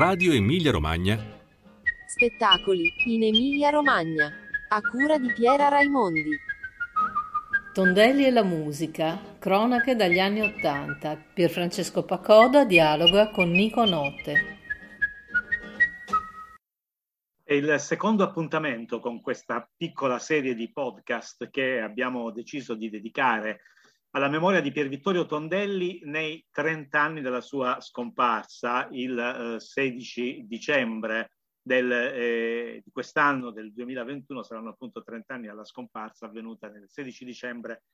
Radio Emilia Romagna. Spettacoli in Emilia Romagna. A cura di Piera Raimondi. Tondelli e la musica, cronache dagli anni Ottanta. Pierfrancesco Pacoda dialoga con Nico Notte. È il secondo appuntamento con questa piccola serie di podcast che abbiamo deciso di dedicare alla memoria di Pier Vittorio Tondelli nei 30 anni della sua scomparsa, il eh, 16 dicembre del, eh, di quest'anno, del 2021, saranno appunto 30 anni alla scomparsa avvenuta nel 16 dicembre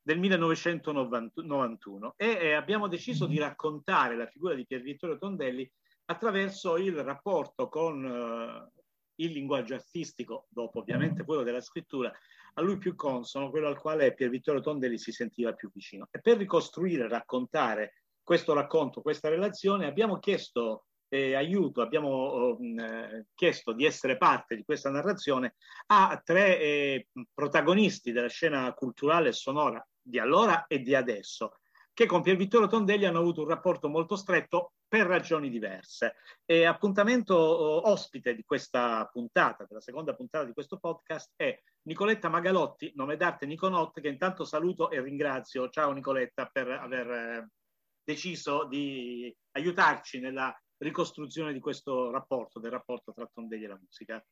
del 1991 e eh, abbiamo deciso di raccontare la figura di Pier Vittorio Tondelli attraverso il rapporto con eh, il linguaggio artistico, dopo ovviamente quello della scrittura, a lui più consono, quello al quale Pier Vittorio Tondelli si sentiva più vicino. E per ricostruire, raccontare questo racconto, questa relazione, abbiamo chiesto eh, aiuto, abbiamo eh, chiesto di essere parte di questa narrazione a tre eh, protagonisti della scena culturale e sonora di allora e di adesso, che con Pier Vittorio Tondelli hanno avuto un rapporto molto stretto per ragioni diverse. E appuntamento ospite di questa puntata, della seconda puntata di questo podcast, è Nicoletta Magalotti, nome d'arte Niconotte, che intanto saluto e ringrazio. Ciao Nicoletta per aver eh, deciso di aiutarci nella ricostruzione di questo rapporto, del rapporto tra Tondelli e la musica.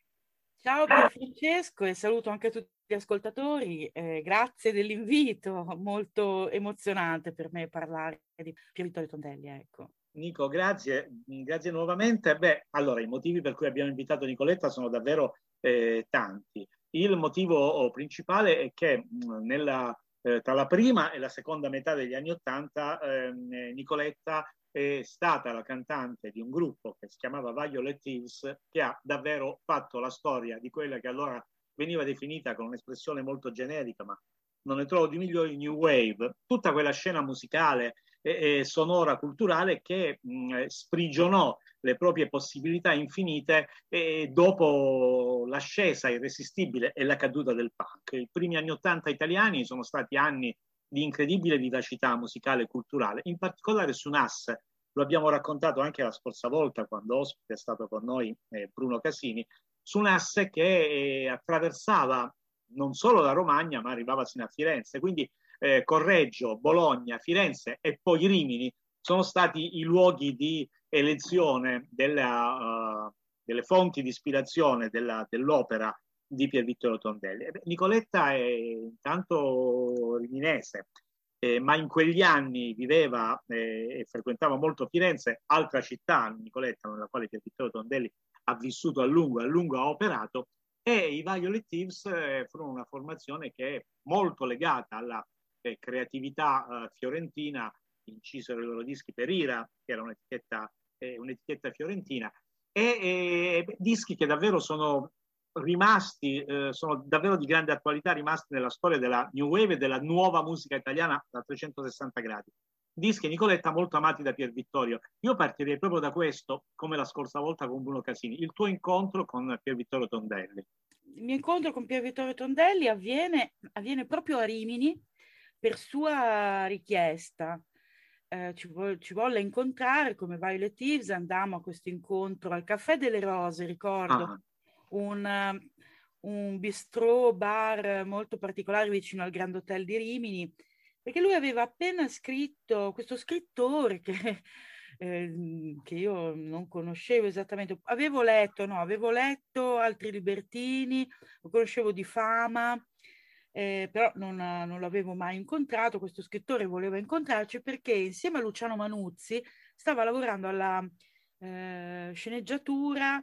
Ciao Francesco e saluto anche tutti gli ascoltatori. Eh, grazie dell'invito, molto emozionante per me parlare di Pier Vittorio Tondelli. Ecco. Nico, grazie, grazie nuovamente. Beh, allora, i motivi per cui abbiamo invitato Nicoletta sono davvero eh, tanti. Il motivo oh, principale è che mm, nella, eh, tra la prima e la seconda metà degli anni Ottanta eh, Nicoletta è stata la cantante di un gruppo che si chiamava Violet Hills, che ha davvero fatto la storia di quella che allora veniva definita con un'espressione molto generica, ma non ne trovo di migliori, New Wave, tutta quella scena musicale e, sonora culturale che mh, sprigionò le proprie possibilità infinite e dopo l'ascesa irresistibile e la caduta del punk. I primi anni Ottanta italiani sono stati anni di incredibile vivacità musicale e culturale, in particolare su NAS, lo abbiamo raccontato anche la scorsa volta quando ospite è stato con noi eh, Bruno Casini, su un asse che eh, attraversava non solo la Romagna ma arrivava sino a Firenze, quindi eh, Correggio, Bologna, Firenze e poi Rimini sono stati i luoghi di elezione della, uh, delle fonti di ispirazione della, dell'opera di Pier Vittorio Tondelli. Nicoletta è intanto riminese, eh, ma in quegli anni viveva eh, e frequentava molto Firenze, altra città, Nicoletta, nella quale Pier Vittorio Tondelli ha vissuto a lungo e a lungo ha operato, e i Violet Thieves eh, furono una formazione che è molto legata alla eh, creatività eh, fiorentina, incisero i loro dischi per Ira, che era un'etichetta, eh, un'etichetta fiorentina, e dischi che davvero sono rimasti, eh, sono davvero di grande attualità, rimasti nella storia della New Wave e della nuova musica italiana da 360 gradi. Dischi Nicoletta molto amati da Pier Vittorio. Io partirei proprio da questo, come la scorsa volta con Bruno Casini, il tuo incontro con Pier Vittorio Tondelli. Il mio incontro con Pier Vittorio Tondelli avviene, avviene proprio a Rimini per sua richiesta. Eh, ci, vo- ci, volle incontrare come Violet Eves, andammo a questo incontro al Caffè delle Rose, ricordo, ah. un, un bistrò bar molto particolare vicino al Grand Hotel di Rimini, perché lui aveva appena scritto, questo scrittore che, eh, che io non conoscevo esattamente, avevo letto, no, avevo letto Altri Libertini, lo conoscevo di fama, eh, però non, non, l'avevo mai incontrato, questo scrittore voleva incontrarci perché insieme a Luciano Manuzzi stava lavorando alla eh, sceneggiatura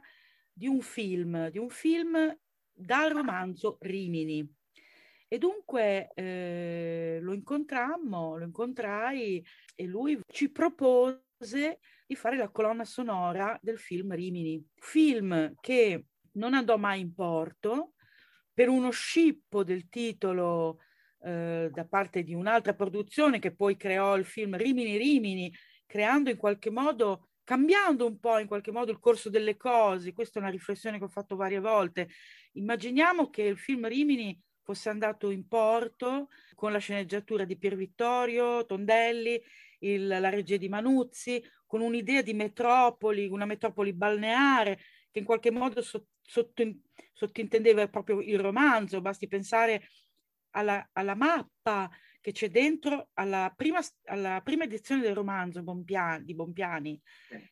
di un film, di un film dal romanzo Rimini. E dunque eh, lo incontrammo, lo incontrai e lui ci propose di fare la colonna sonora del film Rimini, film che non andò mai in porto, per uno scippo del titolo eh, da parte di un'altra produzione che poi creò il film Rimini Rimini, creando in qualche modo, cambiando un po' in qualche modo il corso delle cose. Questa è una riflessione che ho fatto varie volte. Immaginiamo che il film Rimini fosse andato in porto con la sceneggiatura di Pier Vittorio Tondelli il, la regia di Manuzzi, con un'idea di metropoli, una metropoli balneare che in qualche modo sottintendeva proprio il romanzo, basti pensare alla, alla mappa che c'è dentro alla prima, alla prima edizione del romanzo Bompiani, di Bompiani.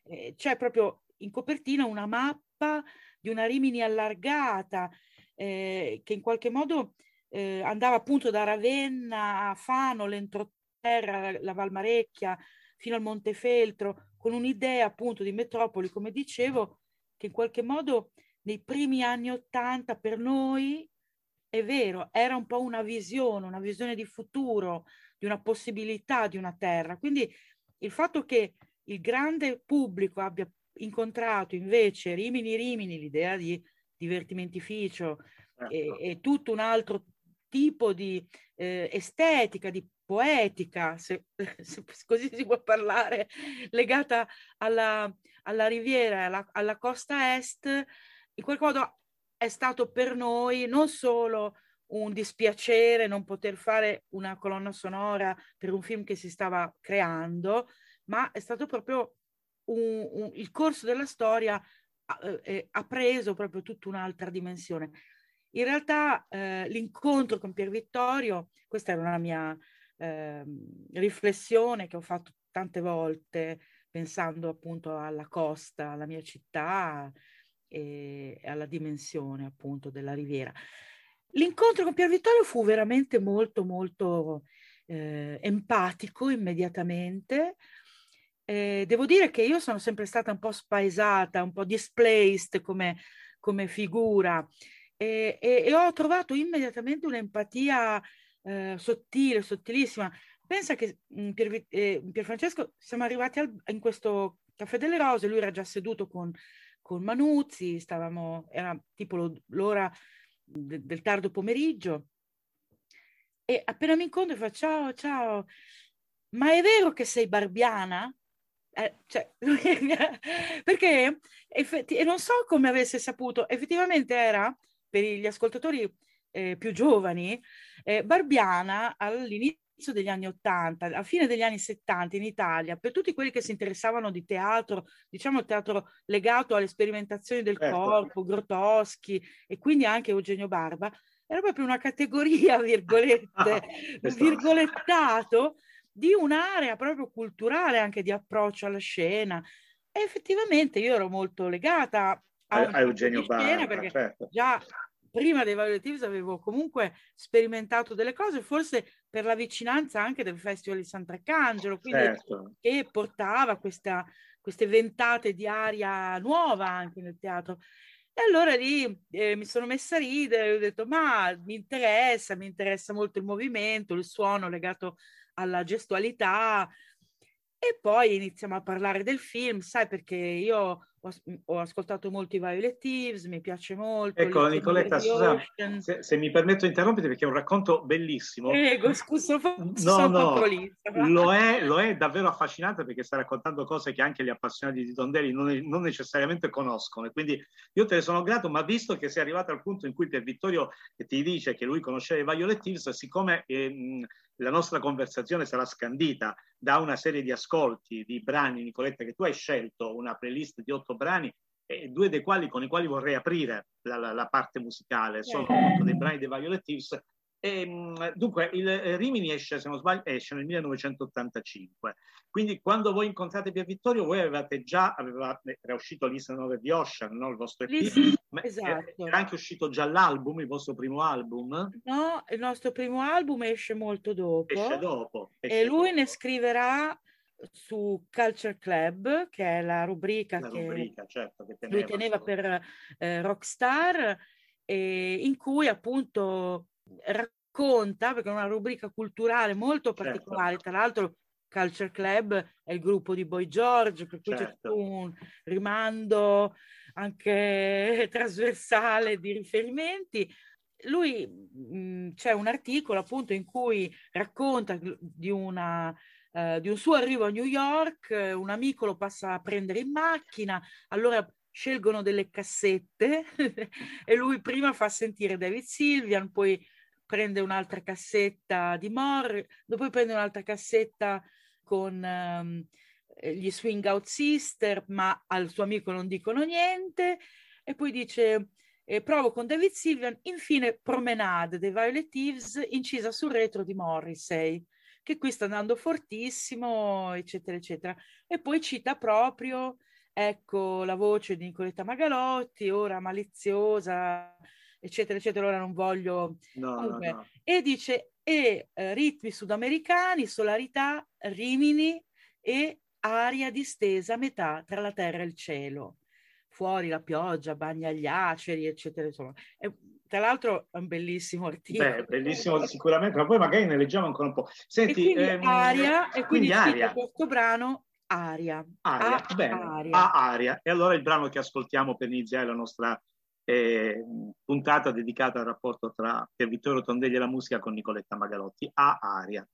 Eh, c'è proprio in copertina una mappa di una Rimini allargata eh, che in qualche modo eh, andava appunto da Ravenna a Fano, l'entroterra, la Valmarecchia, fino al Montefeltro, con un'idea appunto di metropoli, come dicevo, che in qualche modo nei primi anni Ottanta per noi, è vero, era un po' una visione, una visione di futuro, di una possibilità di una terra. Quindi il fatto che il grande pubblico abbia incontrato invece Rimini Rimini, l'idea di divertimentificio e, ecco. e tutto un altro tipo di eh, estetica, di poetica, se, se, così si può parlare, legata alla, alla riviera, alla, alla costa est, in qualche modo è stato per noi non solo un dispiacere non poter fare una colonna sonora per un film che si stava creando, ma è stato proprio un, un, il corso della storia eh, eh, ha preso proprio tutta un'altra dimensione. In realtà eh, l'incontro con Pier Vittorio, questa era una mia eh, riflessione che ho fatto tante volte pensando appunto alla costa, alla mia città e alla dimensione appunto della riviera. L'incontro con Pier Vittorio fu veramente molto molto eh, empatico immediatamente. Eh, devo dire che io sono sempre stata un po' spaesata, un po' displaced come, come figura e, e, e ho trovato immediatamente un'empatia eh, sottile, sottilissima. Pensa che mh, Pier, eh, Pier, Francesco siamo arrivati al, in questo Caffè delle Rose, lui era già seduto con, con Manuzzi, stavamo, era tipo lo, l'ora de, del tardo pomeriggio e appena mi incontro fa ciao, ciao, ma è vero che sei barbiana? Eh, cioè, perché effetti, e non so come avesse saputo, effettivamente era per gli ascoltatori eh, più giovani, eh, Barbiana all'inizio degli anni 80, a fine degli anni 70 in Italia, per tutti quelli che si interessavano di teatro, diciamo teatro legato alle sperimentazioni del certo. corpo, Grotowski e quindi anche Eugenio Barba, era proprio una categoria, virgolette, virgolettato, di un'area proprio culturale, anche di approccio alla scena. E effettivamente io ero molto legata a, a Eugenio Barba, perché certo. già prima dei Violetives avevo comunque sperimentato delle cose, forse per la vicinanza anche del Festival di Sant'Arcangelo, quindi certo. che portava questa, queste ventate di aria nuova anche nel teatro. E allora lì eh, mi sono messa a ridere, ho detto ma mi interessa, mi interessa molto il movimento, il suono legato alla gestualità, e poi iniziamo a parlare del film, sai, perché io ho, ho ascoltato molto i Violet Thieves, mi piace molto. Ecco, Nicoletta, scusa, se, se, mi permetto di interrompere perché è un racconto bellissimo. Prego, scusa, no, no, lo è, lo è davvero affascinante perché sta raccontando cose che anche gli appassionati di Tondelli non, non, necessariamente conoscono. E quindi io te ne sono grato, ma visto che sei arrivato al punto in cui per Vittorio ti dice che lui conosceva i Violet Thieves, siccome... Eh, la nostra conversazione sarà scandita da una serie di ascolti di brani, Nicoletta, che tu hai scelto, una playlist di otto brani, e due dei quali con i quali vorrei aprire la, la, la parte musicale. Sono appunto dei brani dei Violet Thieves e, ehm, dunque, il eh, Rimini esce, se non sbaglio, esce nel 1985. Quindi, quando voi incontrate Pier Vittorio, voi avevate già, avevate, era uscito l'Isa 9 di Ocean, no? il vostro EP, ma esatto. era anche uscito già l'album, il vostro primo album? No, il nostro primo album esce molto dopo. Esce dopo. Esce e lui dopo. ne scriverà su Culture Club, che è la rubrica, la che, rubrica certo, che teneva, lui teneva per eh, Rockstar, eh, in cui appunto racconta, perché è una rubrica culturale molto certo. particolare, certo. tra l'altro Culture Club è il gruppo di Boy George, per cui certo. c'è un rimando anche trasversale di riferimenti. Lui mh, c'è un articolo appunto in cui racconta di, una, uh, di un suo arrivo a New York, un amico lo passa a prendere in macchina, allora scelgono delle cassette e lui prima fa sentire David Sylvian, poi prende un'altra cassetta di Morri, dopo prende un'altra cassetta con um, gli Swing Out Sister, ma al suo amico non dicono niente, e poi dice eh, provo con David Sylvian, infine Promenade dei Violet Eves incisa sul retro di Morrissey, che qui sta andando fortissimo, eccetera, eccetera. E poi cita proprio, ecco, la voce di Nicoletta Magalotti, ora maliziosa, eccetera, eccetera, ora non voglio... No, no, no. E dice, e eh, ritmi sudamericani, solarità, rimini e aria distesa a metà tra la terra e il cielo. Fuori la pioggia, bagna gli aceri, eccetera, insomma. E, tra l'altro è un bellissimo articolo. Beh, bellissimo sicuramente, ma poi magari ne leggiamo ancora un po'. Senti, e quindi ehm, aria, e quindi, quindi aria. questo brano aria. Aria, A- bene, aria. a aria. E allora il brano che ascoltiamo per iniziare la nostra eh, puntata dedicata al rapporto tra Vittorio Tondelli e la musica con Nicoletta Magalotti, a aria.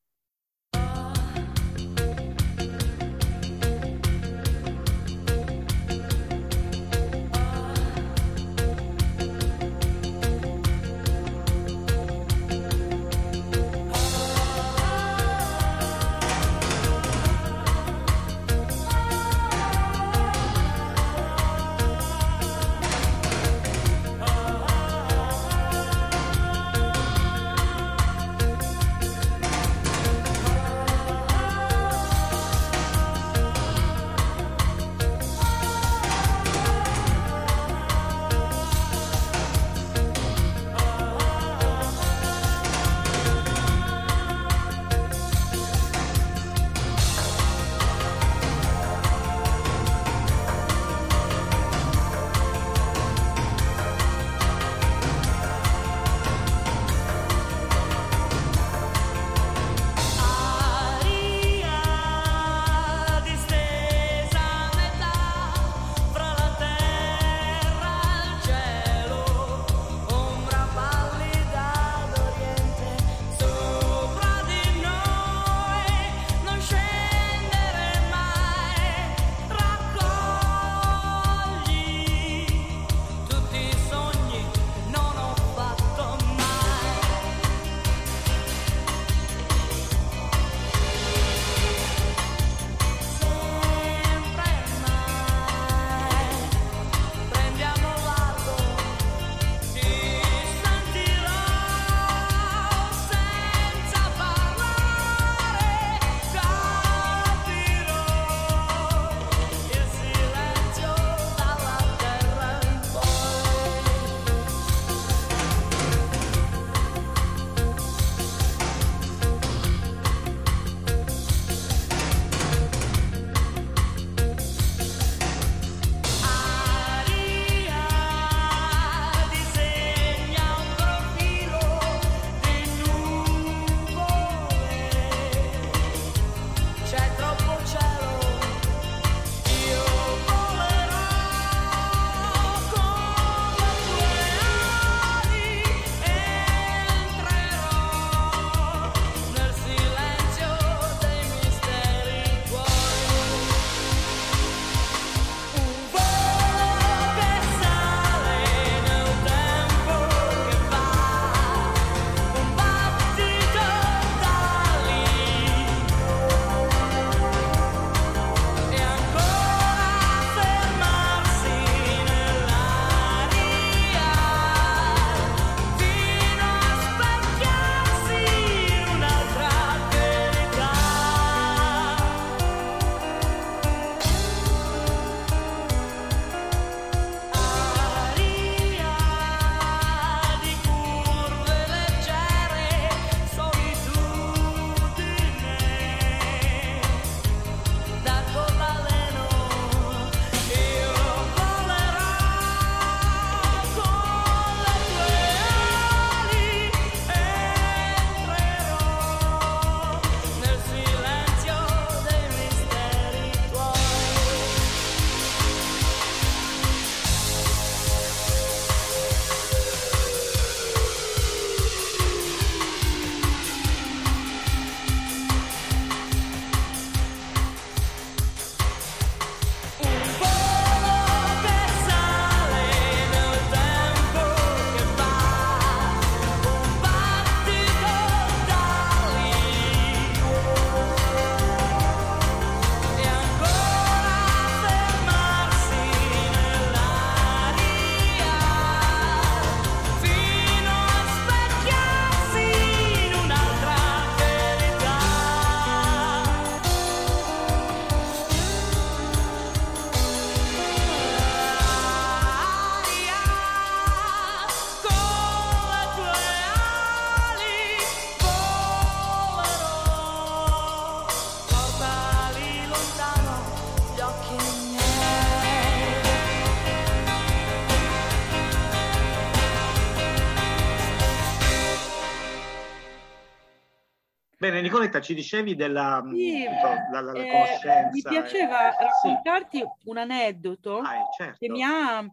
Nicoletta, ci dicevi della, Sì, la, la, la eh, conoscenza. mi piaceva Sì. raccontarti un aneddoto Ah, eh, certo. che mi ha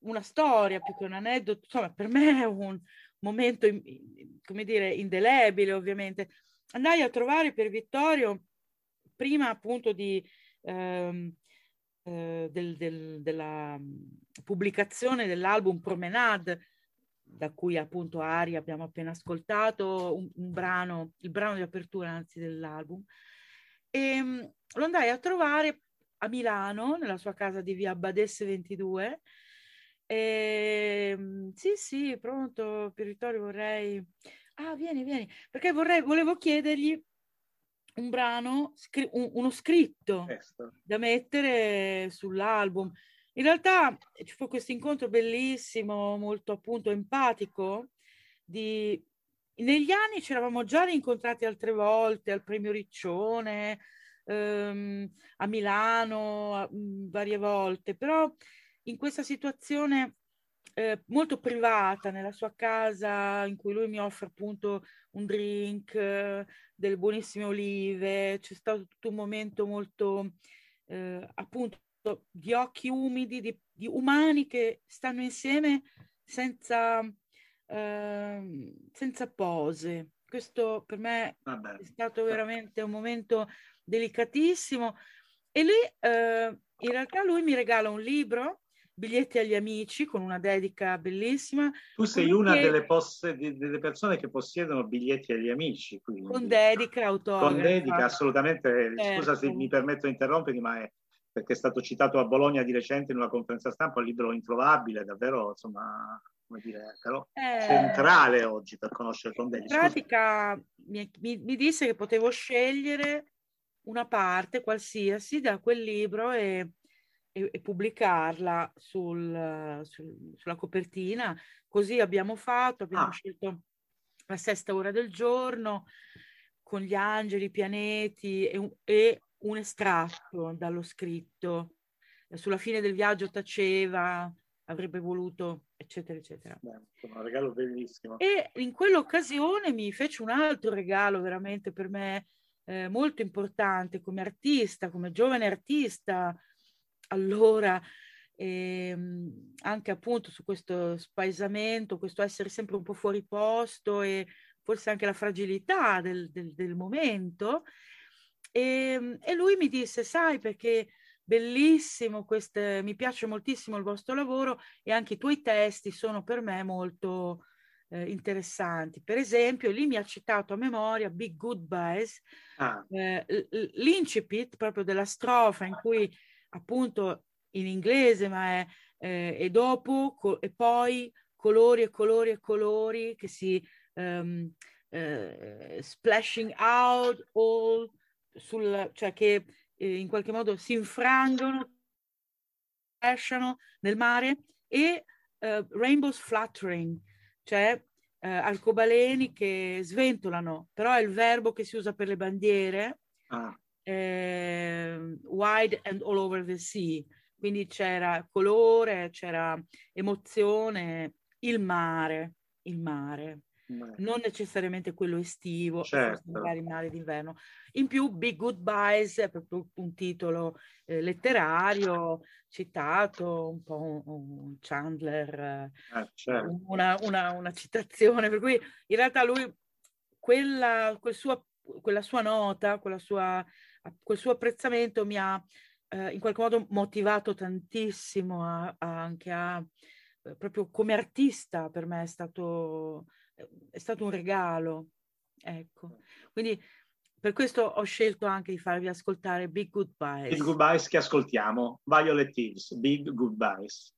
una storia più che un aneddoto, insomma, per me è un momento, come dire, indelebile, ovviamente. Andai a trovare per Vittorio, prima appunto di, ehm, eh, del- del- della mm, pubblicazione dell'album Promenade, da cui appunto Ari abbiamo appena ascoltato, un, un brano, il brano di apertura anzi dell'album. E mm, lo andai a trovare a Milano, nella sua casa di via Badesse 22. E, mm, sì, sì, pronto, per Vittorio vorrei... Ah, vieni, vieni, perché vorrei, volevo chiedergli un brano, scri- un- uno scritto Questo. da mettere sull'album. In realtà ci fu questo incontro bellissimo, molto appunto empatico. Di... Negli anni ci eravamo già incontrati altre volte al Premio Riccione, ehm, a Milano, a- mh, varie volte, però in questa situazione eh, molto privata, nella sua casa, in cui lui mi offre appunto un drink, eh, delle buonissime olive, c'è stato tutto un momento molto eh, appunto di occhi umidi, di, di umani che stanno insieme senza, ehm, senza pose. Questo per me Vabbè. è stato veramente un momento delicatissimo. E lì, eh, in realtà, lui mi regala un libro, Biglietti agli amici, con una dedica bellissima, Tu sei una che- delle, posse- delle persone che possiedono biglietti agli amici. Quindi. con dedica autografa. Con dedica, assolutamente. Scusa se Certo. mi permetto di interromperti, ma è perché è stato citato a Bologna di recente in una conferenza stampa, un libro introvabile, davvero, insomma, come dire, però Eh, centrale oggi per conoscere Condelli. In pratica mi, mi- disse che potevo scegliere una parte qualsiasi da quel libro e, e- e pubblicarla sul- sul- sulla copertina. Così abbiamo fatto, abbiamo Ah. scelto la sesta ora del giorno con gli angeli, i pianeti e e un estratto dallo scritto. Sulla fine del viaggio taceva, avrebbe voluto, eccetera, eccetera. Beh, un regalo bellissimo. E in quell'occasione mi fece un altro regalo veramente per me eh, molto importante come artista, come giovane artista allora, ehm, anche appunto su questo spaesamento, questo essere sempre un po' fuori posto e forse anche la fragilità del, del- del momento. E, e lui mi disse, sai, perché bellissimo, queste, mi piace moltissimo il vostro lavoro e anche i tuoi testi sono per me molto eh, interessanti. Per esempio, lì mi ha citato a memoria Big Goodbyes, Ah, eh, l'incipit proprio della strofa in cui appunto in inglese, ma è eh, e dopo co- e poi colori e colori e colori che si eh, splashing out all sul, cioè che eh, in qualche modo si infrangono, esciano nel mare e eh, rainbows fluttering, cioè eh, arcobaleni che sventolano, però è il verbo che si usa per le bandiere, ah, eh, wide and all over the sea. Quindi c'era colore, c'era emozione, il mare, il mare, non necessariamente quello estivo, Certo. magari mare d'inverno. In più, Big Goodbyes è proprio un titolo eh, letterario citato, un po' un, Chandler, Eh, certo. una, una- una citazione, per cui in realtà lui, quella, quel suo- quella sua nota, quella sua, quel suo apprezzamento mi ha eh, in qualche modo motivato tantissimo a- a- anche a, eh, proprio come artista per me è stato, è stato un regalo. Ecco, quindi per questo ho scelto anche di farvi ascoltare Big Goodbyes. Big Goodbyes che ascoltiamo. Violet Hills, Big Goodbyes.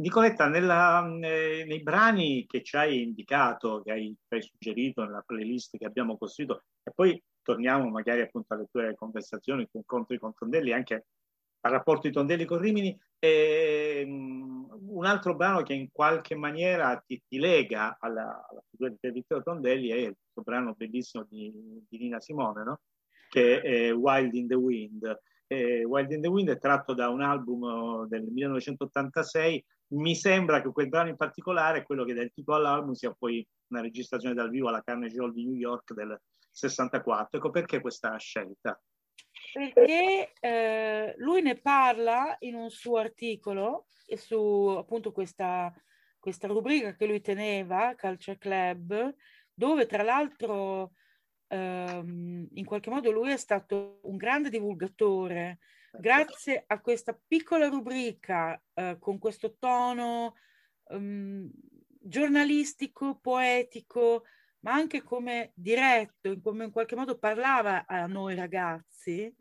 Nicoletta, nella, eh, nei brani che ci hai indicato, che hai, che hai, suggerito nella playlist che abbiamo costruito, e poi torniamo magari appunto alle tue conversazioni, ai tuoi incontri con Tondelli, anche al rapporto di Tondelli con Rimini, e, um, un altro brano che in qualche maniera ti, ti lega alla, alla, figura di Vittorio Tondelli è questo brano bellissimo di, di Nina Simone, no? che è Wild in the Wind. Eh, Wild in the Wind è tratto da un album del 1986 mi sembra che quel brano in particolare, quello che dà il titolo all'album, sia poi una registrazione dal vivo alla Carnegie Hall di New York del 64. Ecco perché questa scelta? Perché eh, lui ne parla in un suo articolo su appunto questa, questa rubrica che lui teneva, Culture Club, dove tra l'altro ehm, in qualche modo lui è stato un grande divulgatore grazie a questa piccola rubrica eh, con questo tono um, giornalistico, poetico, ma anche come diretto, come in qualche modo parlava a noi ragazzi,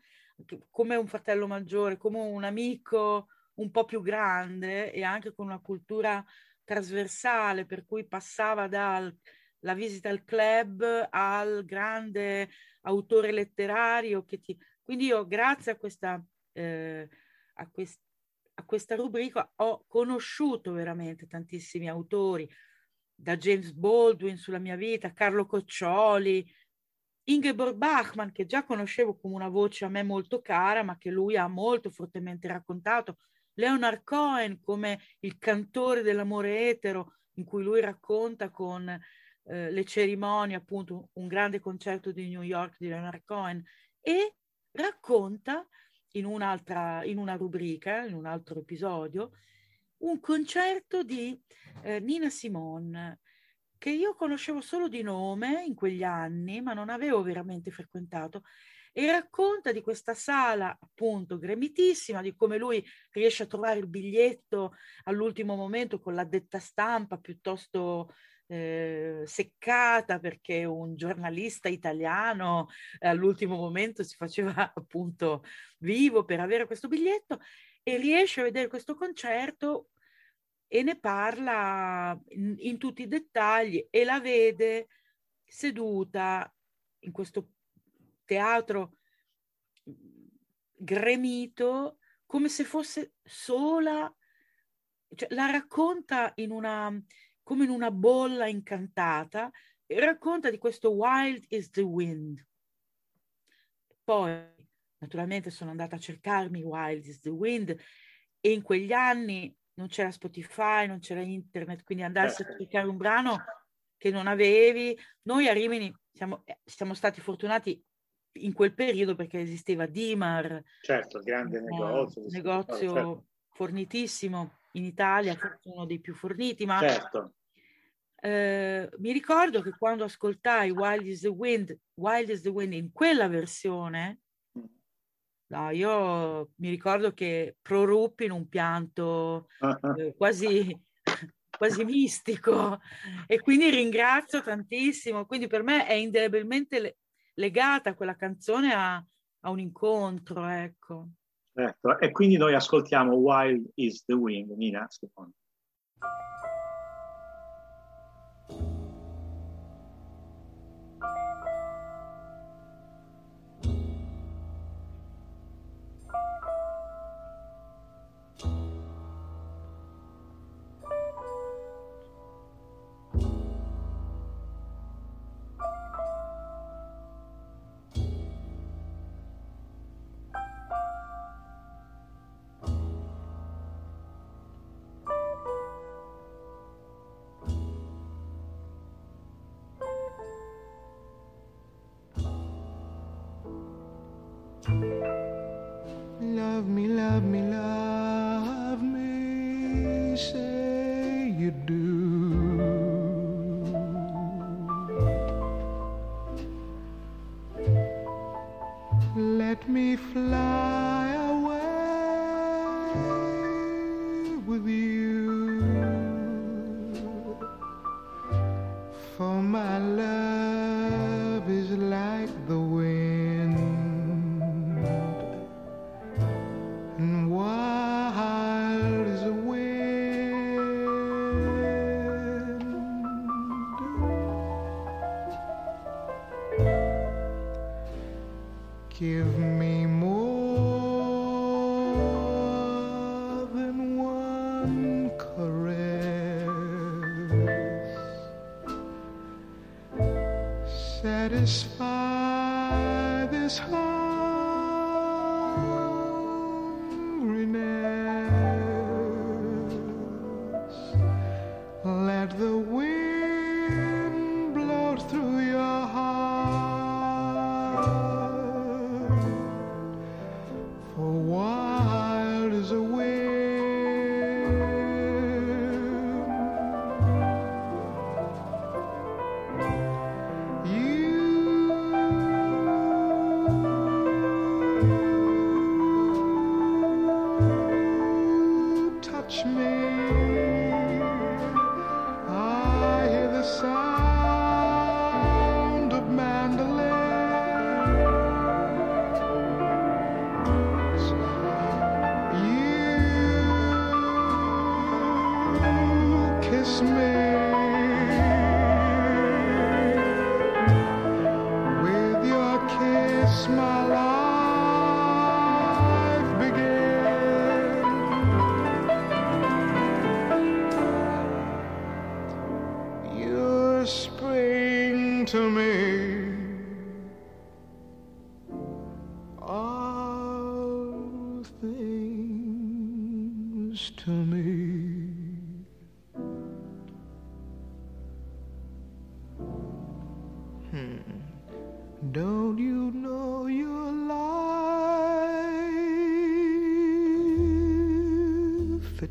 come un fratello maggiore, come un amico un po' più grande e anche con una cultura trasversale, per cui passava dalla visita al club al grande autore letterario che ti... Quindi io grazie a questa eh, a, quest- a questa rubrica ho conosciuto veramente tantissimi autori, da James Baldwin sulla mia vita, Carlo Coccioli, Ingeborg Bachmann, che già conoscevo come una voce a me molto cara, ma che lui ha molto fortemente raccontato, Leonard Cohen come il cantore dell'amore etero, in cui lui racconta con eh, le cerimonie, appunto un grande concerto di New York di Leonard Cohen e racconta in un'altra, in una rubrica, in un altro episodio, un concerto di eh, Nina Simone che io conoscevo solo di nome in quegli anni, ma non avevo veramente frequentato e racconta di questa sala appunto gremitissima, di come lui riesce a trovare il biglietto all'ultimo momento con l'addetta stampa piuttosto eh, seccata perché un giornalista italiano all'ultimo momento si faceva appunto vivo per avere questo biglietto e riesce a vedere questo concerto e ne parla in, in tutti i dettagli e la vede seduta in questo teatro gremito come se fosse sola, cioè, la racconta in una, come in una bolla incantata e racconta di questo wild is the wind. Poi, naturalmente, sono andata a cercarmi Wild is the wind e in quegli anni non c'era Spotify, non c'era internet, quindi andarsi a certo. cercare un brano che non avevi. Noi a Rimini siamo, siamo stati fortunati in quel periodo perché esisteva Dimar. Certo, grande negozio. Negozio certo. fornitissimo in Italia, forse uno dei più forniti, ma certo. Eh, mi ricordo che quando ascoltai Wild is the Wind, Wild is the Wind in quella versione, mm. no, io mi ricordo che proruppi in un pianto eh, quasi quasi mistico e quindi ringrazio tantissimo. Quindi per me è indelebilmente legata quella canzone a, a un incontro, ecco. Certo, e quindi noi ascoltiamo Wild is the Wind, Nina, secondo. flame.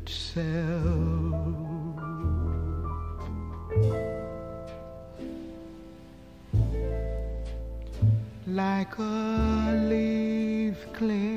Itself? Like a leaf clings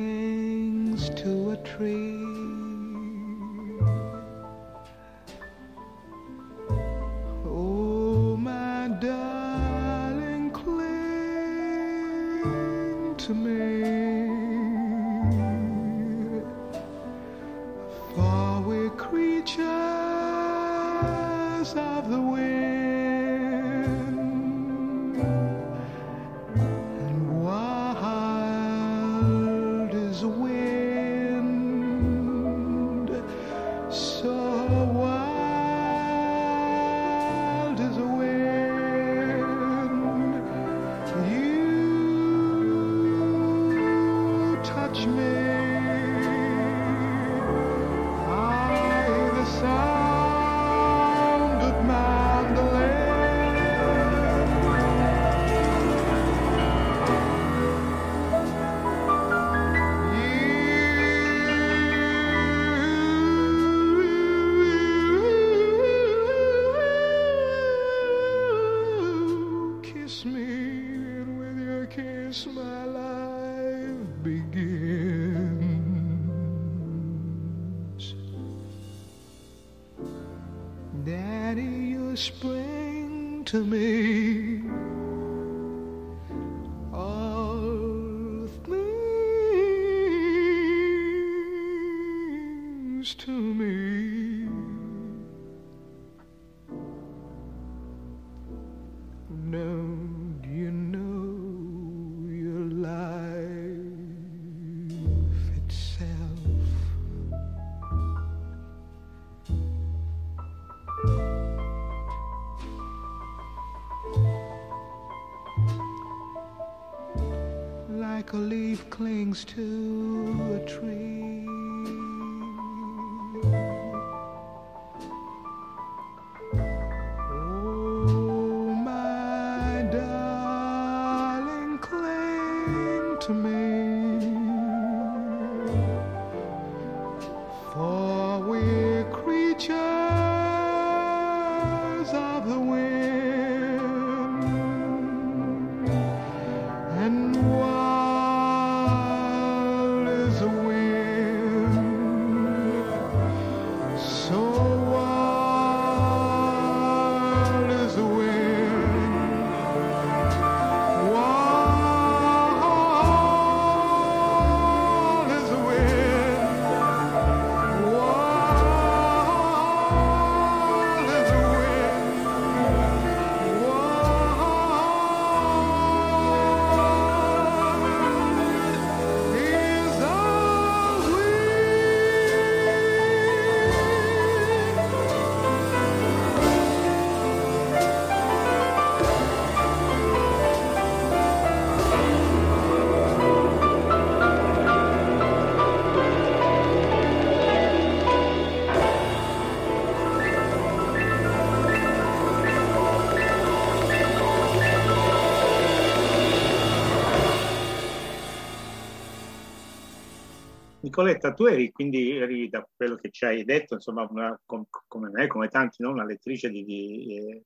Nicoletta, tu eri quindi eri da quello che ci hai detto, insomma, una- com- come me, come tanti, no? una lettrice di- di, eh,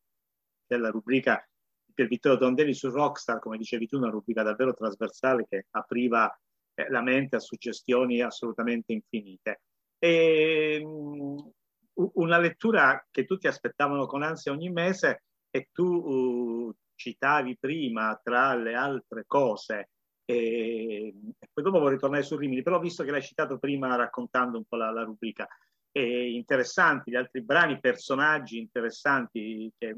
della rubrica per Vittorio Tondelli su Rockstar, come dicevi tu, una rubrica davvero trasversale che apriva eh, la mente a suggestioni assolutamente infinite. E, mh, u- una lettura che tutti aspettavano con ansia ogni mese e tu uh, citavi prima, tra le altre cose, e, e poi dopo vorrei tornare su Rimini, però visto che l'hai citato prima raccontando un po' la, la rubrica, e interessanti gli altri brani, personaggi interessanti che,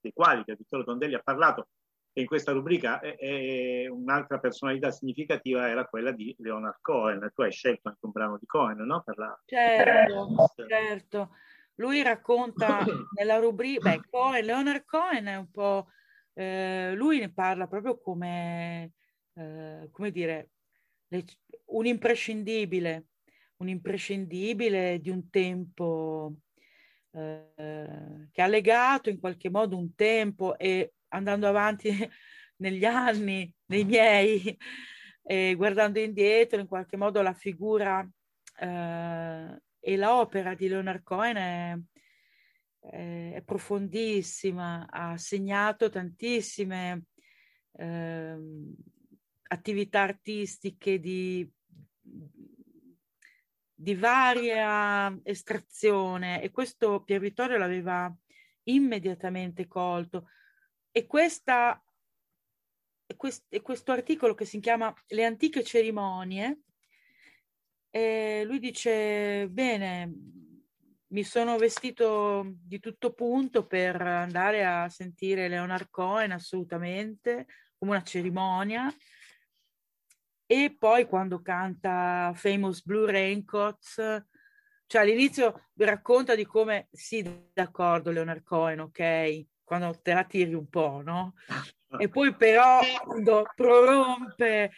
dei quali che Vittorio Tondelli ha parlato, e in questa rubrica è, è un'altra personalità significativa era quella di Leonard Cohen. Tu hai scelto anche un brano di Cohen, no? Per la... Certo, certo. Lui racconta nella rubrica, beh, Cohen, Leonard Cohen è un po', eh, lui ne parla proprio come, eh, come dire, le- un imprescindibile, un imprescindibile di un tempo eh, che ha legato in qualche modo un tempo e andando avanti negli anni, nei miei, e guardando indietro, in qualche modo la figura eh, e l'opera di Leonard Cohen è, è, profondissima, ha segnato tantissime eh, attività artistiche di, di varia estrazione e questo Pier Vittorio l'aveva immediatamente colto. E questa quest, e questo articolo che si chiama Le antiche cerimonie e lui dice bene mi sono vestito di tutto punto per andare a sentire Leonard Cohen assolutamente come una cerimonia e poi quando canta Famous Blue Raincoats cioè all'inizio racconta di come sì d'accordo Leonard Cohen ok quando te la tiri un po' no? E poi però quando prorompe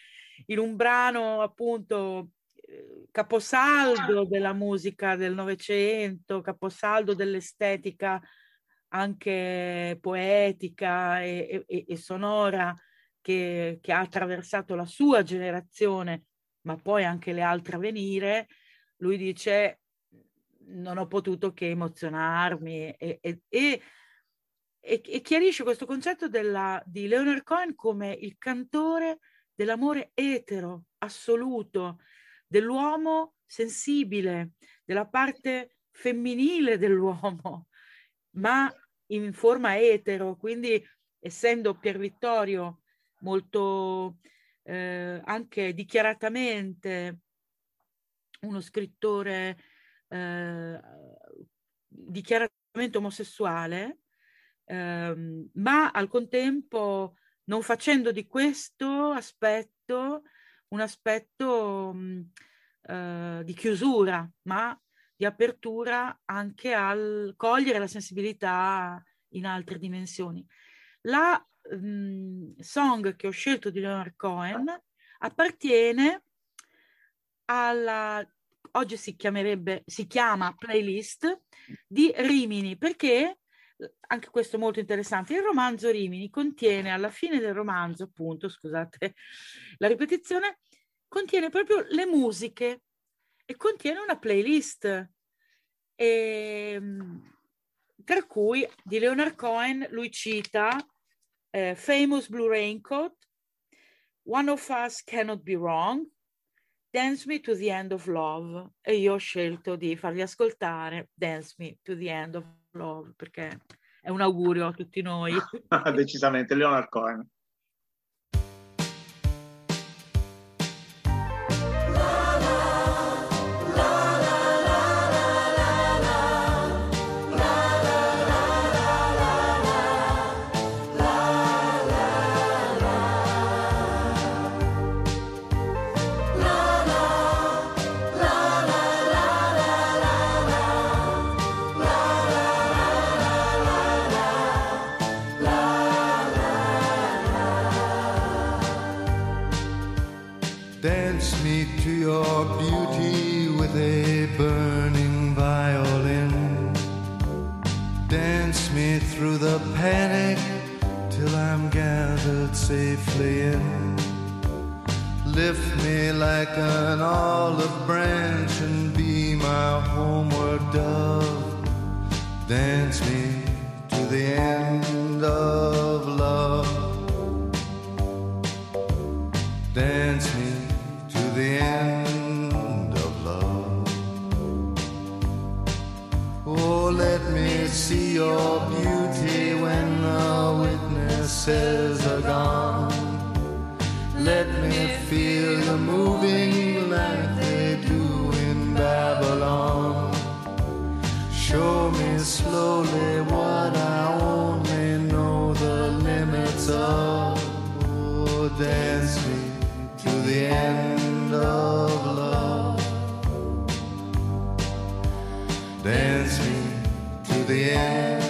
in un brano appunto caposaldo della musica del Novecento, caposaldo dell'estetica anche poetica e, e, e sonora che, che, ha attraversato la sua generazione, ma poi anche le altre a venire, lui dice non ho potuto che emozionarmi. E, e, e, e chiarisce questo concetto della, di Leonard Cohen come il cantore dell'amore etero, assoluto, dell'uomo sensibile, della parte femminile dell'uomo, ma in forma etero, quindi essendo Pier Vittorio molto eh, anche dichiaratamente uno scrittore eh, dichiaratamente omosessuale, eh, ma al contempo non facendo di questo aspetto un aspetto mh, eh, di chiusura, ma di apertura anche al cogliere la sensibilità in altre dimensioni. La mh, song che ho scelto di Leonard Cohen appartiene alla oggi si chiamerebbe si chiama playlist di Rimini perché anche questo è molto interessante. Il romanzo Rimini contiene alla fine del romanzo, appunto, scusate la ripetizione, contiene proprio le musiche e contiene una playlist. E, ehm, tra cui di Leonard Cohen lui cita eh, Famous Blue Raincoat, One of Us Cannot Be Wrong, Dance Me to the End of Love e io ho scelto di farvi ascoltare Dance Me to the End of Love perché è un augurio a tutti noi. Decisamente, Leonard Cohen. Me like an olive I only know the limits of. Oh, dance me to the end of love. Dance me to the end.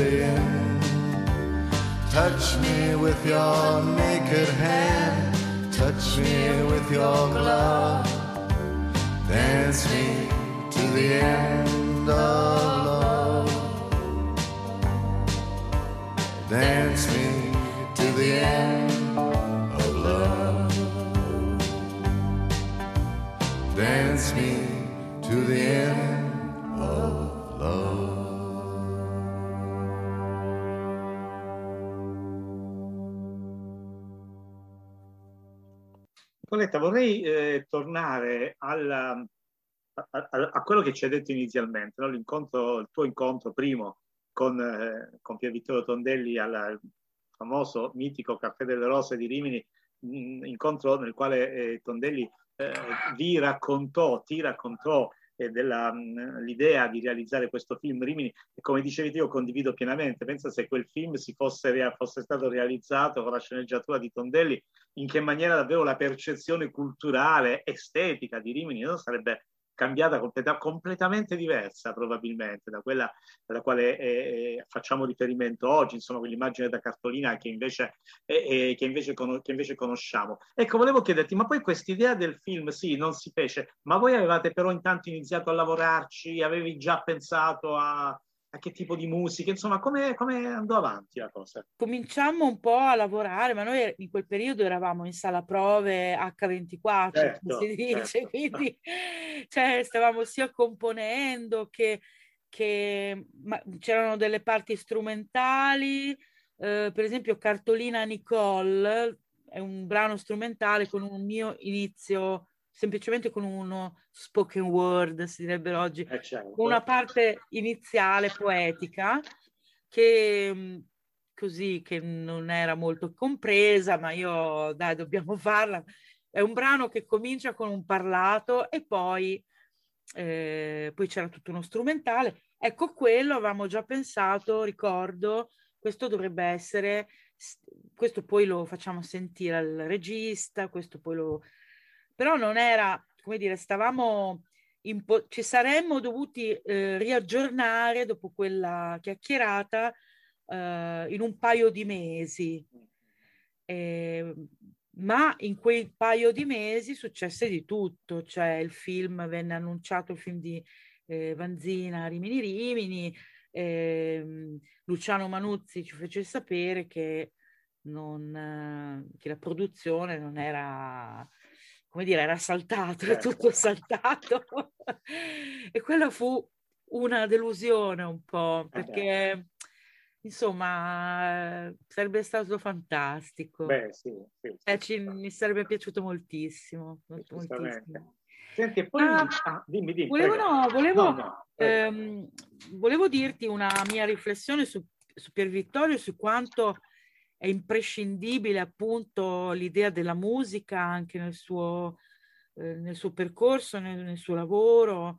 in. Touch me with your naked hand, touch me with your glove. Dance me to the end of love. Dance me to the end of love. Dance me to the end Nicoletta, vorrei eh, tornare alla- a, a- quello che ci hai detto inizialmente, no? Il tuo incontro primo con, eh, con Pier Vittorio Tondelli al famoso mitico Caffè delle Rose di Rimini, un incontro nel quale eh, Tondelli eh, vi raccontò, ti raccontò eh, della, mh, l'idea di realizzare questo film Rimini e come dicevi io condivido pienamente, pensa se quel film si fosse, fosse stato realizzato con la sceneggiatura di Tondelli, in che maniera davvero la percezione culturale, estetica di Rimini no? sarebbe cambiata completa- completamente diversa probabilmente da quella alla quale eh, facciamo riferimento oggi, insomma quell'immagine da cartolina che invece, eh, eh, che, invece cono- che invece conosciamo. Ecco, volevo chiederti, ma poi quest'idea del film, sì, non si fece, ma voi avevate però intanto iniziato a lavorarci, avevi già pensato a, a che tipo di musica, insomma, come, come andò avanti la cosa? cominciamo un po' a lavorare, ma noi in quel periodo eravamo in sala prove H24, Certo, si dice, certo. quindi cioè, stavamo sia componendo che, che ma c'erano delle parti strumentali, eh, per esempio Cartolina Nicole è un brano strumentale con un mio inizio, semplicemente con uno spoken word, si direbbero oggi, Eh, certo. una parte iniziale poetica che mh, così che non era molto compresa, ma io dai, dobbiamo farla. È un brano che comincia con un parlato e poi, eh, poi c'era tutto uno strumentale. Ecco, quello avevamo già pensato, ricordo, questo dovrebbe essere, questo poi lo facciamo sentire al regista, questo poi lo... Però non era, come dire, stavamo impo- ci saremmo dovuti eh, riaggiornare dopo quella chiacchierata eh, in un paio di mesi. Eh, ma in quei paio di mesi successe di tutto, cioè il film venne annunciato, il film di eh, Vanzina Rimini Rimini, ehm, Luciano Manuzzi ci fece sapere che, non, eh, che la produzione non era, come dire, era saltato, era Certo. tutto saltato. e quello fu una delusione un po', Eh perché insomma sarebbe stato fantastico. Beh, sì, sì, Eh, ci- mi sarebbe piaciuto moltissimo, moltissimo. Senti, poi Ah, ah, dimmi, dimmi. Volevo, no, volevo, No, no, ehm, volevo dirti una mia riflessione su, su Pier Vittorio, su quanto è imprescindibile appunto l'idea della musica anche nel suo, eh, nel suo percorso, nel, nel suo lavoro.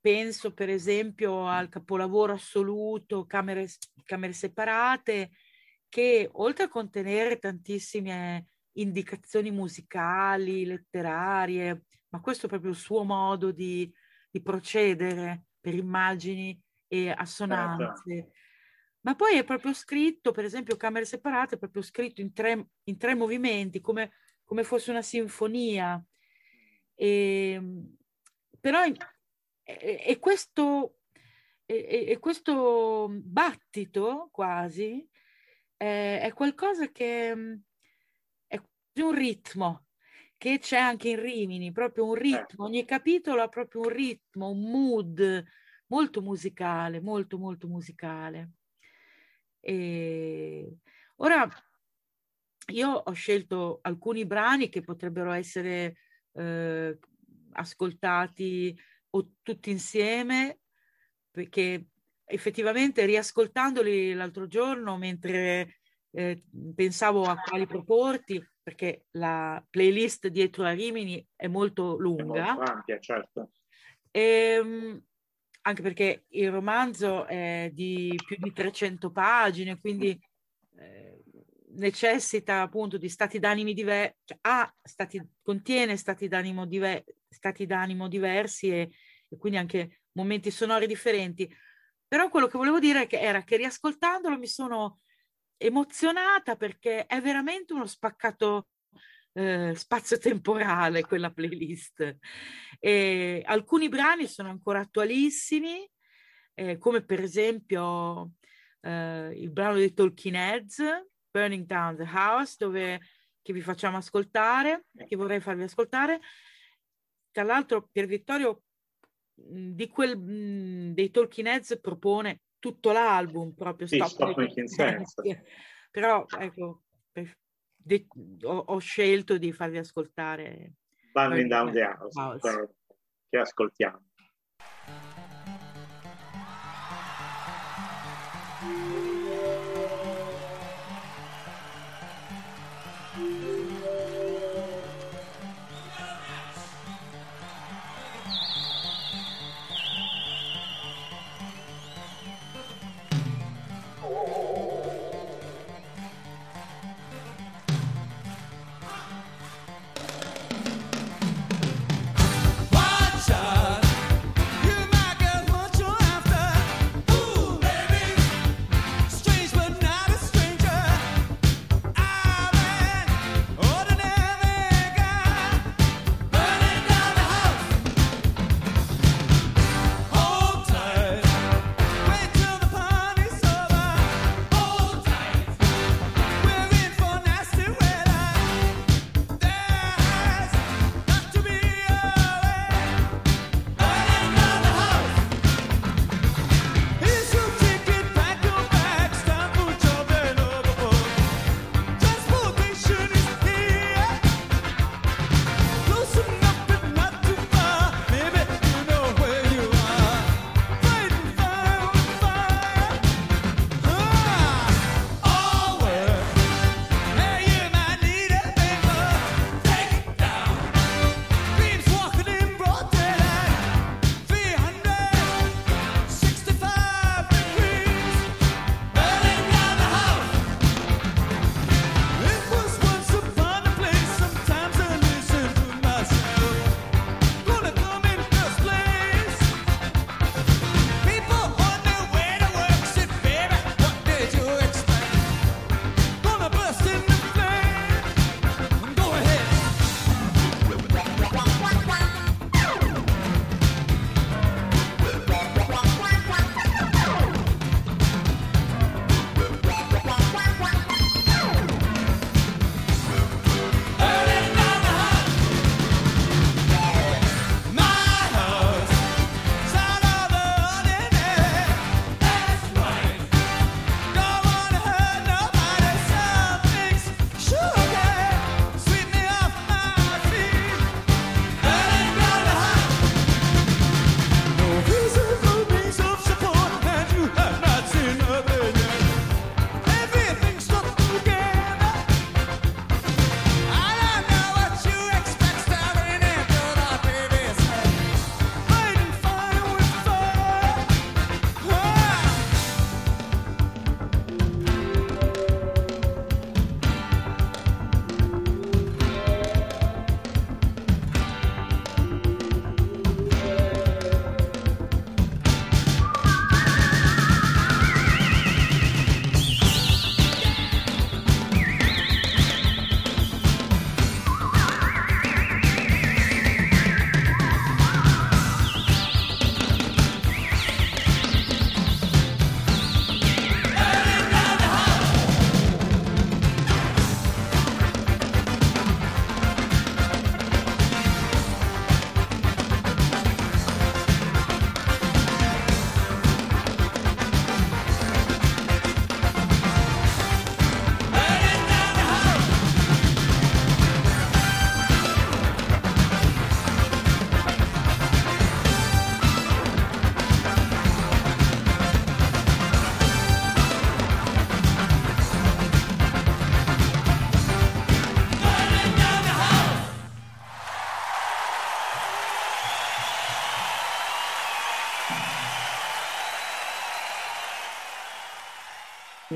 Penso per esempio al capolavoro assoluto, Camere, Camere separate, che oltre a contenere tantissime indicazioni musicali, letterarie, ma questo è proprio il suo modo di, di procedere per immagini e assonanze. Ma poi è proprio scritto, per esempio, Camere separate, è proprio scritto in tre, in tre movimenti, come, come fosse una sinfonia. E, però e questo, questo battito quasi eh, è qualcosa che è quasi un ritmo che c'è anche in Rimini, proprio un ritmo. Ogni capitolo ha proprio un ritmo, un mood molto musicale, molto molto musicale. E ora io ho scelto alcuni brani che potrebbero essere eh, ascoltati o tutti insieme, perché effettivamente riascoltandoli l'altro giorno mentre eh, pensavo a quali proporti, perché la playlist dietro a Rimini è molto lunga. È molto ampia, certo. E, Ehm, anche perché il romanzo è di più di 300 pagine, quindi eh, necessita appunto di stati d'animo diversi, cioè, ha stati, contiene stati d'animo, diver- stati d'animo diversi e, e, quindi anche momenti sonori differenti. Però quello che volevo dire che era che riascoltandolo mi sono emozionata perché è veramente uno spaccato eh, spazio-temporale quella playlist. E alcuni brani sono ancora attualissimi, eh, come per esempio eh, il brano di Talking Heads, Burning Down the House, dove, che vi facciamo ascoltare, che vorrei farvi ascoltare. Tra l'altro, Pier Vittorio di quel, mh, dei Talking Heads propone tutto l'album proprio sì, stop, stop making sense. però ecco per, de, ho, ho, scelto di farvi ascoltare Burning Down the House, house. che ascoltiamo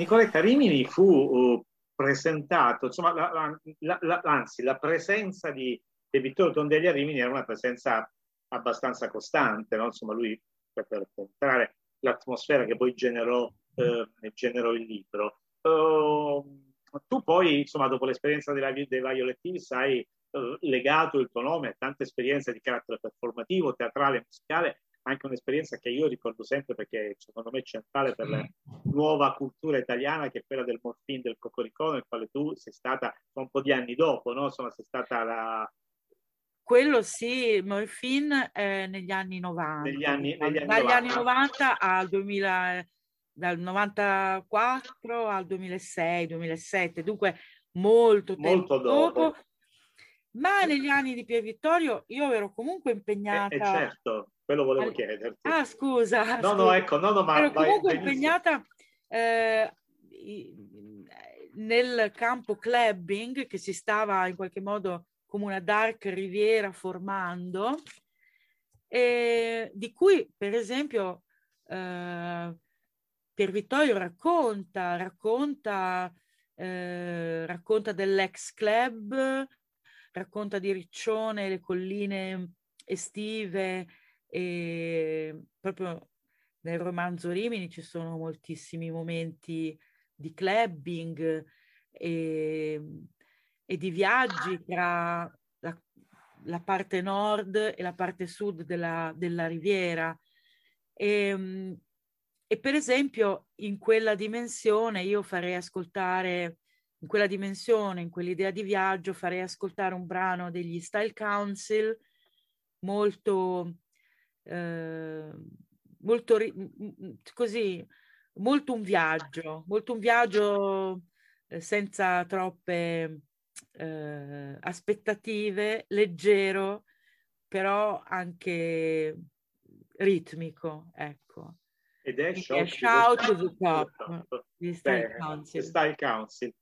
Nicoletta Rimini fu uh, presentato, insomma, la, la, la, anzi, la presenza di, di Vittorio Tondelli a Rimini era una presenza abbastanza costante, no? insomma, lui per, entrare l'atmosfera che poi generò, eh, generò il libro. Uh, tu poi, insomma, dopo l'esperienza della, dei Violet Hills hai uh, legato il tuo nome a tante esperienze di carattere performativo, teatrale, musicale, anche un'esperienza che io ricordo sempre perché secondo me è centrale per la nuova cultura italiana che è quella del morfin del cocorico nel quale tu sei stata un po' di anni dopo, no? Insomma, sei stata la, quello sì, Morfin eh, negli anni 90. Negli anni, negli anni Dagli 90. anni 90 al 2000, dal 94 al 2006, 2007, dunque molto Molto dopo. Ma negli anni di Pier Vittorio io ero comunque impegnata. Eh, eh, certo, quello volevo Al- chiederti. Ah, scusa. no, scusa. no, ecco, no, no, ma ero comunque impegnata eh, nel campo clubbing che si stava in qualche modo come una dark riviera formando, di cui per esempio eh, Pier Vittorio racconta, racconta, eh, racconta dell'ex club, racconta di Riccione, le colline estive e proprio nel romanzo Rimini ci sono moltissimi momenti di clubbing e, e di viaggi tra la, la parte nord e la parte sud della, della riviera. E, mm, e per esempio in quella dimensione io farei ascoltare, in quella dimensione, in quell'idea di viaggio, farei ascoltare un brano degli Style Council molto, eh, molto così, molto un viaggio, molto un viaggio eh, senza troppe eh, aspettative, leggero, però anche ritmico, ecco. Ed è Quindi Shout, è Shout to the Top, Top. Beh, Council. Style Council.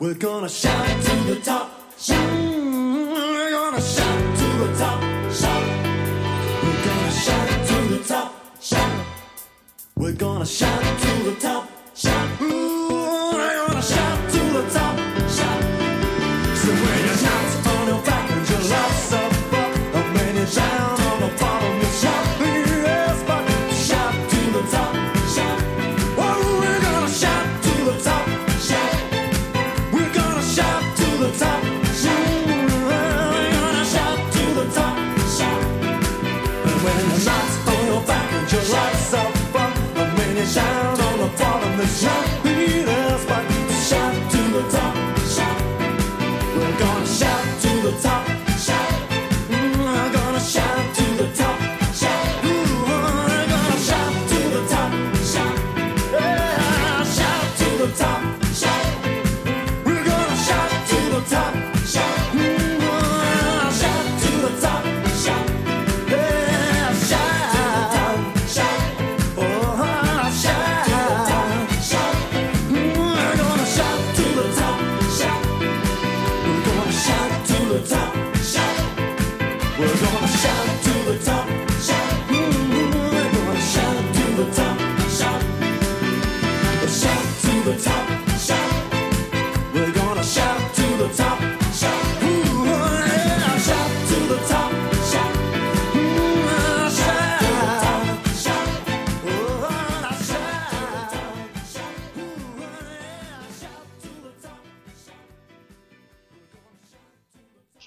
We're gonna shout to the top. Shout. We're gonna shout to the top. Shout. We're gonna shout to the top. Shout. We're gonna shout to the top. Shout. Jump.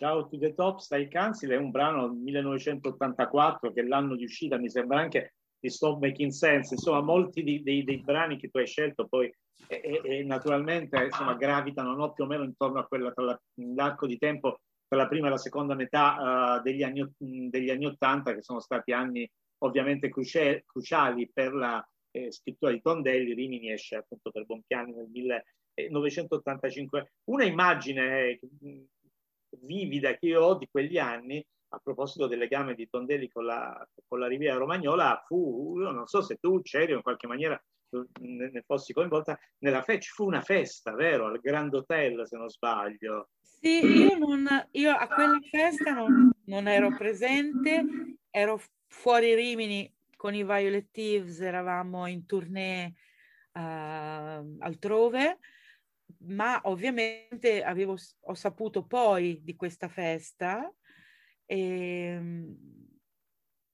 Shout to the Top, Style Council è un brano del 1984 che l'anno di uscita, mi sembra anche di Stop Making Sense, insomma molti di, dei, dei, brani che tu hai scelto poi e, e, naturalmente insomma, gravitano no, più o meno intorno a quella tra l'arco di tempo tra la prima e la seconda metà uh, degli, anni, degli anni 80 che sono stati anni ovviamente cruce, cruciali per la eh, scrittura di Tondelli, Rimini esce appunto per Bonpiani nel 1985. Una immagine vivida che io ho di quegli anni a proposito del legame di Tondelli con la, con la Riviera Romagnola fu, non so se tu c'eri in qualche maniera ne fossi coinvolta, nella fe- ci fu una festa, vero? Al Grand Hotel, se non sbaglio. Sì, io, non, io a quella festa non, non, ero presente, ero fuori Rimini con i Violet Thieves, eravamo in tournée uh, altrove, ma ovviamente avevo, ho saputo poi di questa festa e, ehm,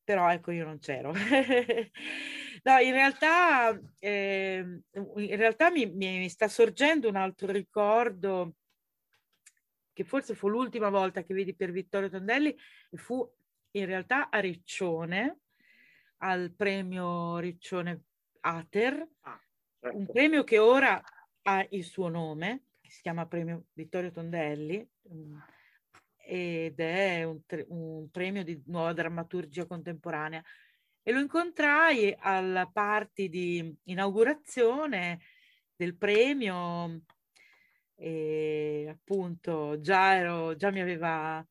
però ecco io non c'ero. no, in realtà, eh, in realtà mi, mi, sta sorgendo un altro ricordo che forse fu l'ultima volta che vedi per Vittorio Tondelli e fu in realtà a Riccione, al premio Riccione Ater, ah, certo. un premio che ora ha il suo nome, si chiama premio Vittorio Tondelli, ed è un, un premio di nuova drammaturgia contemporanea. E lo incontrai alla party di inaugurazione del premio e appunto già, ero, già mi aveva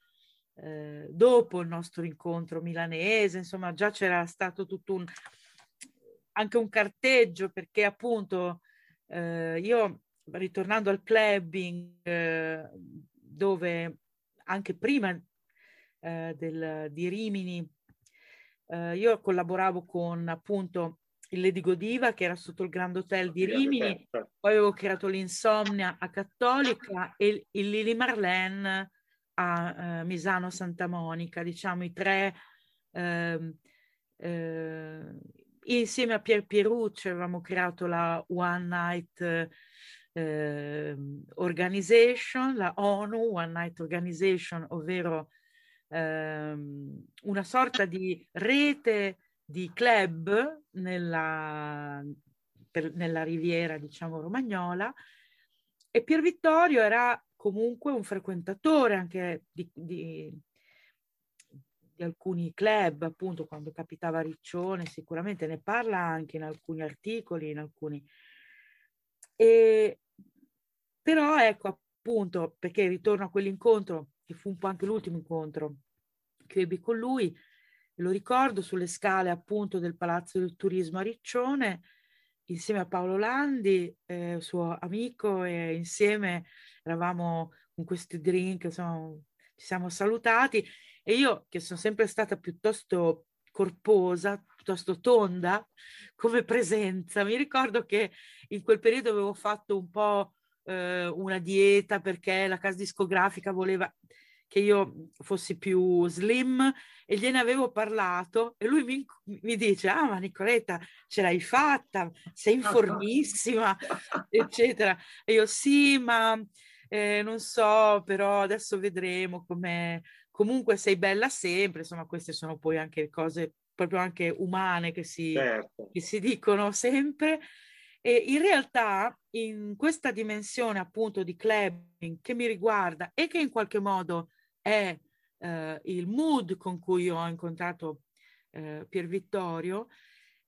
eh, dopo il nostro incontro milanese, insomma già c'era stato tutto un anche un carteggio perché appunto eh, io ritornando al clubbing eh, dove anche prima eh, del, di Rimini, eh, io collaboravo con appunto il Lady Godiva che era sotto il Grand Hotel di Rimini, poi avevo creato l'Insomnia a Cattolica e il Lili Marlene a eh, Misano Santa Monica, diciamo i tre ehm, eh, insieme a Pier Pierucci avevamo creato la One Night eh, Organization, la ONU, One Night Organization, ovvero ehm, una sorta di rete di club nella, per, nella riviera, diciamo, romagnola. E Pier Vittorio era comunque un frequentatore anche di, di, di alcuni club, appunto, quando capitava Riccione, sicuramente ne parla anche in alcuni articoli, in alcuni... E però ecco appunto, perché ritorno a quell'incontro, che fu un po' anche l'ultimo incontro che ebbi con lui, lo ricordo sulle scale appunto del Palazzo del Turismo a Riccione, insieme a Paolo Landi, eh, suo amico, e insieme eravamo con questi drink, insomma, ci siamo salutati e io che sono sempre stata piuttosto corposa, piuttosto tonda come presenza, mi ricordo che in quel periodo avevo fatto un po' eh, una dieta perché la casa discografica voleva che io fossi più slim e gliene avevo parlato e lui mi, mi dice ah ma Nicoletta ce l'hai fatta sei in formissima eccetera. E io sì ma eh, non so però adesso vedremo come comunque sei bella sempre insomma queste sono poi anche cose proprio anche umane che si, certo. che si dicono sempre e in realtà in questa dimensione appunto di clubbing che mi riguarda e che in qualche modo è eh, il mood con cui ho incontrato eh, Pier Vittorio,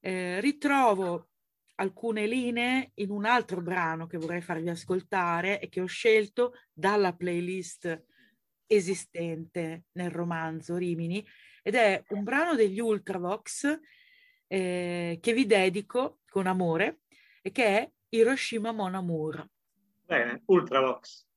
eh, ritrovo alcune linee in un altro brano che vorrei farvi ascoltare e che ho scelto dalla playlist esistente nel romanzo Rimini ed è un brano degli Ultravox eh, che vi dedico con amore e che è Hiroshima Mon Amour. Bene, Ultravox.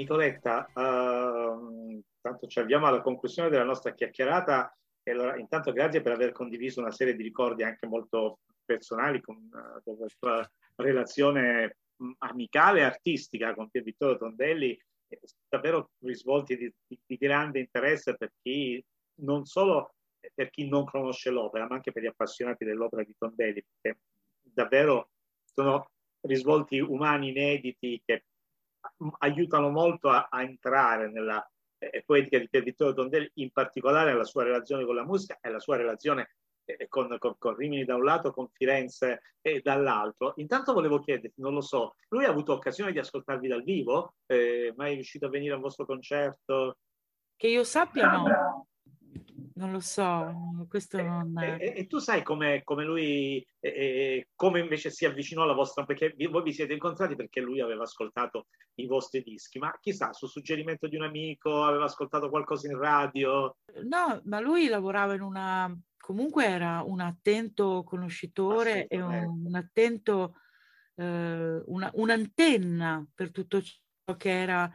Nicoletta, ehm, tanto ci avviamo alla conclusione della nostra chiacchierata e allora intanto grazie per aver condiviso una serie di ricordi anche molto personali con, eh, con la tua relazione mh, amicale e artistica con Pier Vittorio Tondelli, eh, davvero risvolti di, di- di grande interesse per chi non solo per chi non conosce l'opera, ma anche per gli appassionati dell'opera di Tondelli, perché davvero sono risvolti umani inediti che aiutano molto a, a entrare nella eh, poetica di Pier Vittorio Tondelli, in particolare la sua relazione con la musica e la sua relazione eh, con, con, con Rimini da un lato, con Firenze e dall'altro. Intanto volevo chiederti, non lo so, lui ha avuto occasione di ascoltarvi dal vivo? Eh, mai riuscito a venire al vostro concerto? Che io sappia no, non lo so, questo non... E, e- e tu sai come, come lui, eh, eh, come invece si avvicinò alla vostra, perché voi vi siete incontrati perché lui aveva ascoltato i vostri dischi, ma chissà, su suggerimento di un amico, aveva ascoltato qualcosa in radio? No, ma lui lavorava in una... comunque era un attento conoscitore e un, un attento, eh, una- un'antenna per tutto ciò che era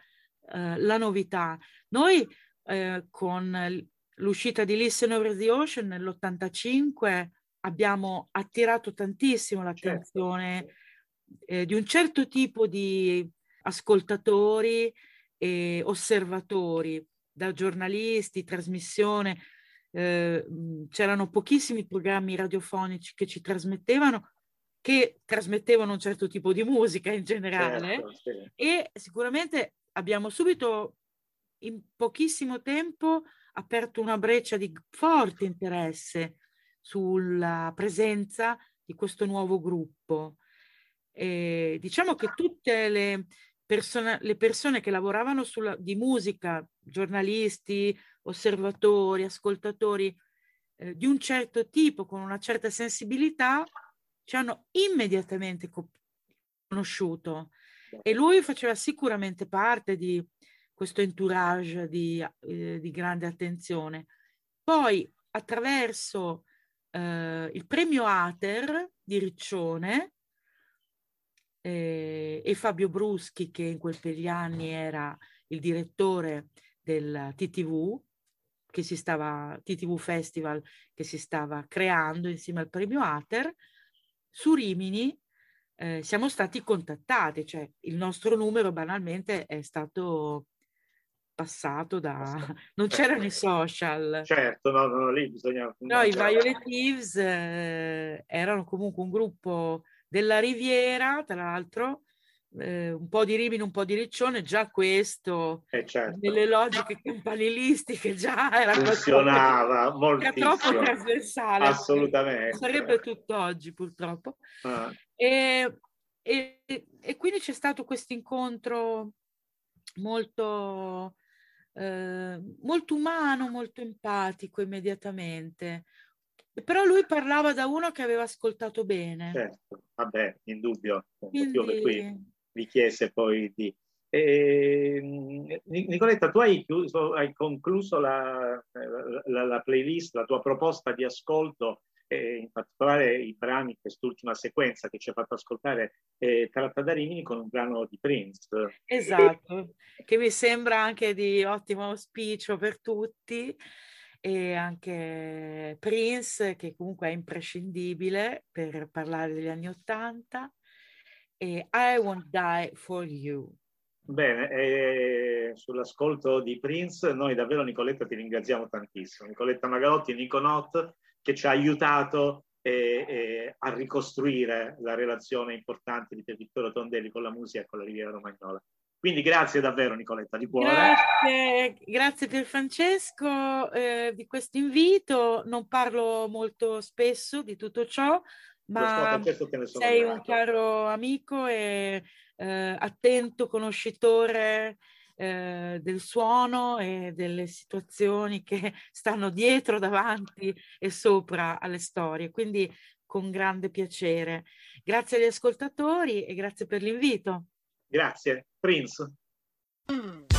eh, la novità. Noi eh, con l'uscita di Listen Over the Ocean nell'85 abbiamo attirato tantissimo l'attenzione certo. eh, di un certo tipo di ascoltatori e osservatori, da giornalisti, trasmissione. Eh, c'erano pochissimi programmi radiofonici che ci trasmettevano, che trasmettevano un certo tipo di musica in generale certo, sì. e sicuramente abbiamo subito in pochissimo tempo aperto una breccia di forte interesse sulla presenza di questo nuovo gruppo. E diciamo che tutte le, persone, le persone che lavoravano sulla, di musica, giornalisti, osservatori, ascoltatori eh, di un certo tipo, con una certa sensibilità, ci hanno immediatamente conosciuto. E lui faceva sicuramente parte di questo entourage di, eh, di grande attenzione. Poi, attraverso eh, il premio Ater di Riccione eh, e Fabio Bruschi, che in quegli anni era il direttore del TTV, che si stava, TTV Festival che si stava creando insieme al premio Ater, su Rimini eh, siamo stati contattati, cioè il nostro numero banalmente è stato passato da... non c'erano i social. Certo, no, no, lì bisogna... No, i Violet Thieves eh, erano comunque un gruppo della Riviera, tra l'altro, eh, un po' di Rimini, un po' di Riccione, già questo, eh certo. nelle logiche campanilistiche, già era funzionava molto. troppo trasversale. Assolutamente. Sarebbe tutto oggi, purtroppo. Ah. E, e, e, quindi c'è stato questo incontro molto eh, molto umano, molto empatico immediatamente. Però lui parlava da uno che aveva ascoltato bene. Certo, vabbè, in dubbio. Quindi... Per cui vi chiese poi di... Eh, Nicoletta, tu hai, chiuso, hai concluso la, la, la, playlist, la tua proposta di ascolto eh, in particolare i brani, quest'ultima sequenza che ci ha fatto ascoltare, eh, tratta da Rimini con un brano di Prince. Esatto, che mi sembra anche di ottimo auspicio per tutti e anche Prince che comunque è imprescindibile per parlare degli anni Ottanta e I Won't Die For You. Bene, eh, sull'ascolto di Prince noi davvero Nicoletta ti ringraziamo tantissimo. Nicoletta Magalotti Nico Not che ci ha aiutato eh, eh, a ricostruire la relazione importante di Pier Vittorio Tondelli con la musica e con la Riviera Romagnola. Quindi grazie davvero Nicoletta di cuore. Grazie, grazie per Francesco eh, di questo invito. Non parlo molto spesso di tutto ciò, ma sei un caro amico e eh, attento conoscitore eh, del suono e delle situazioni che stanno dietro, davanti e sopra alle storie. Quindi con grande piacere. Grazie agli ascoltatori e grazie per l'invito. Grazie. Prince. Mm.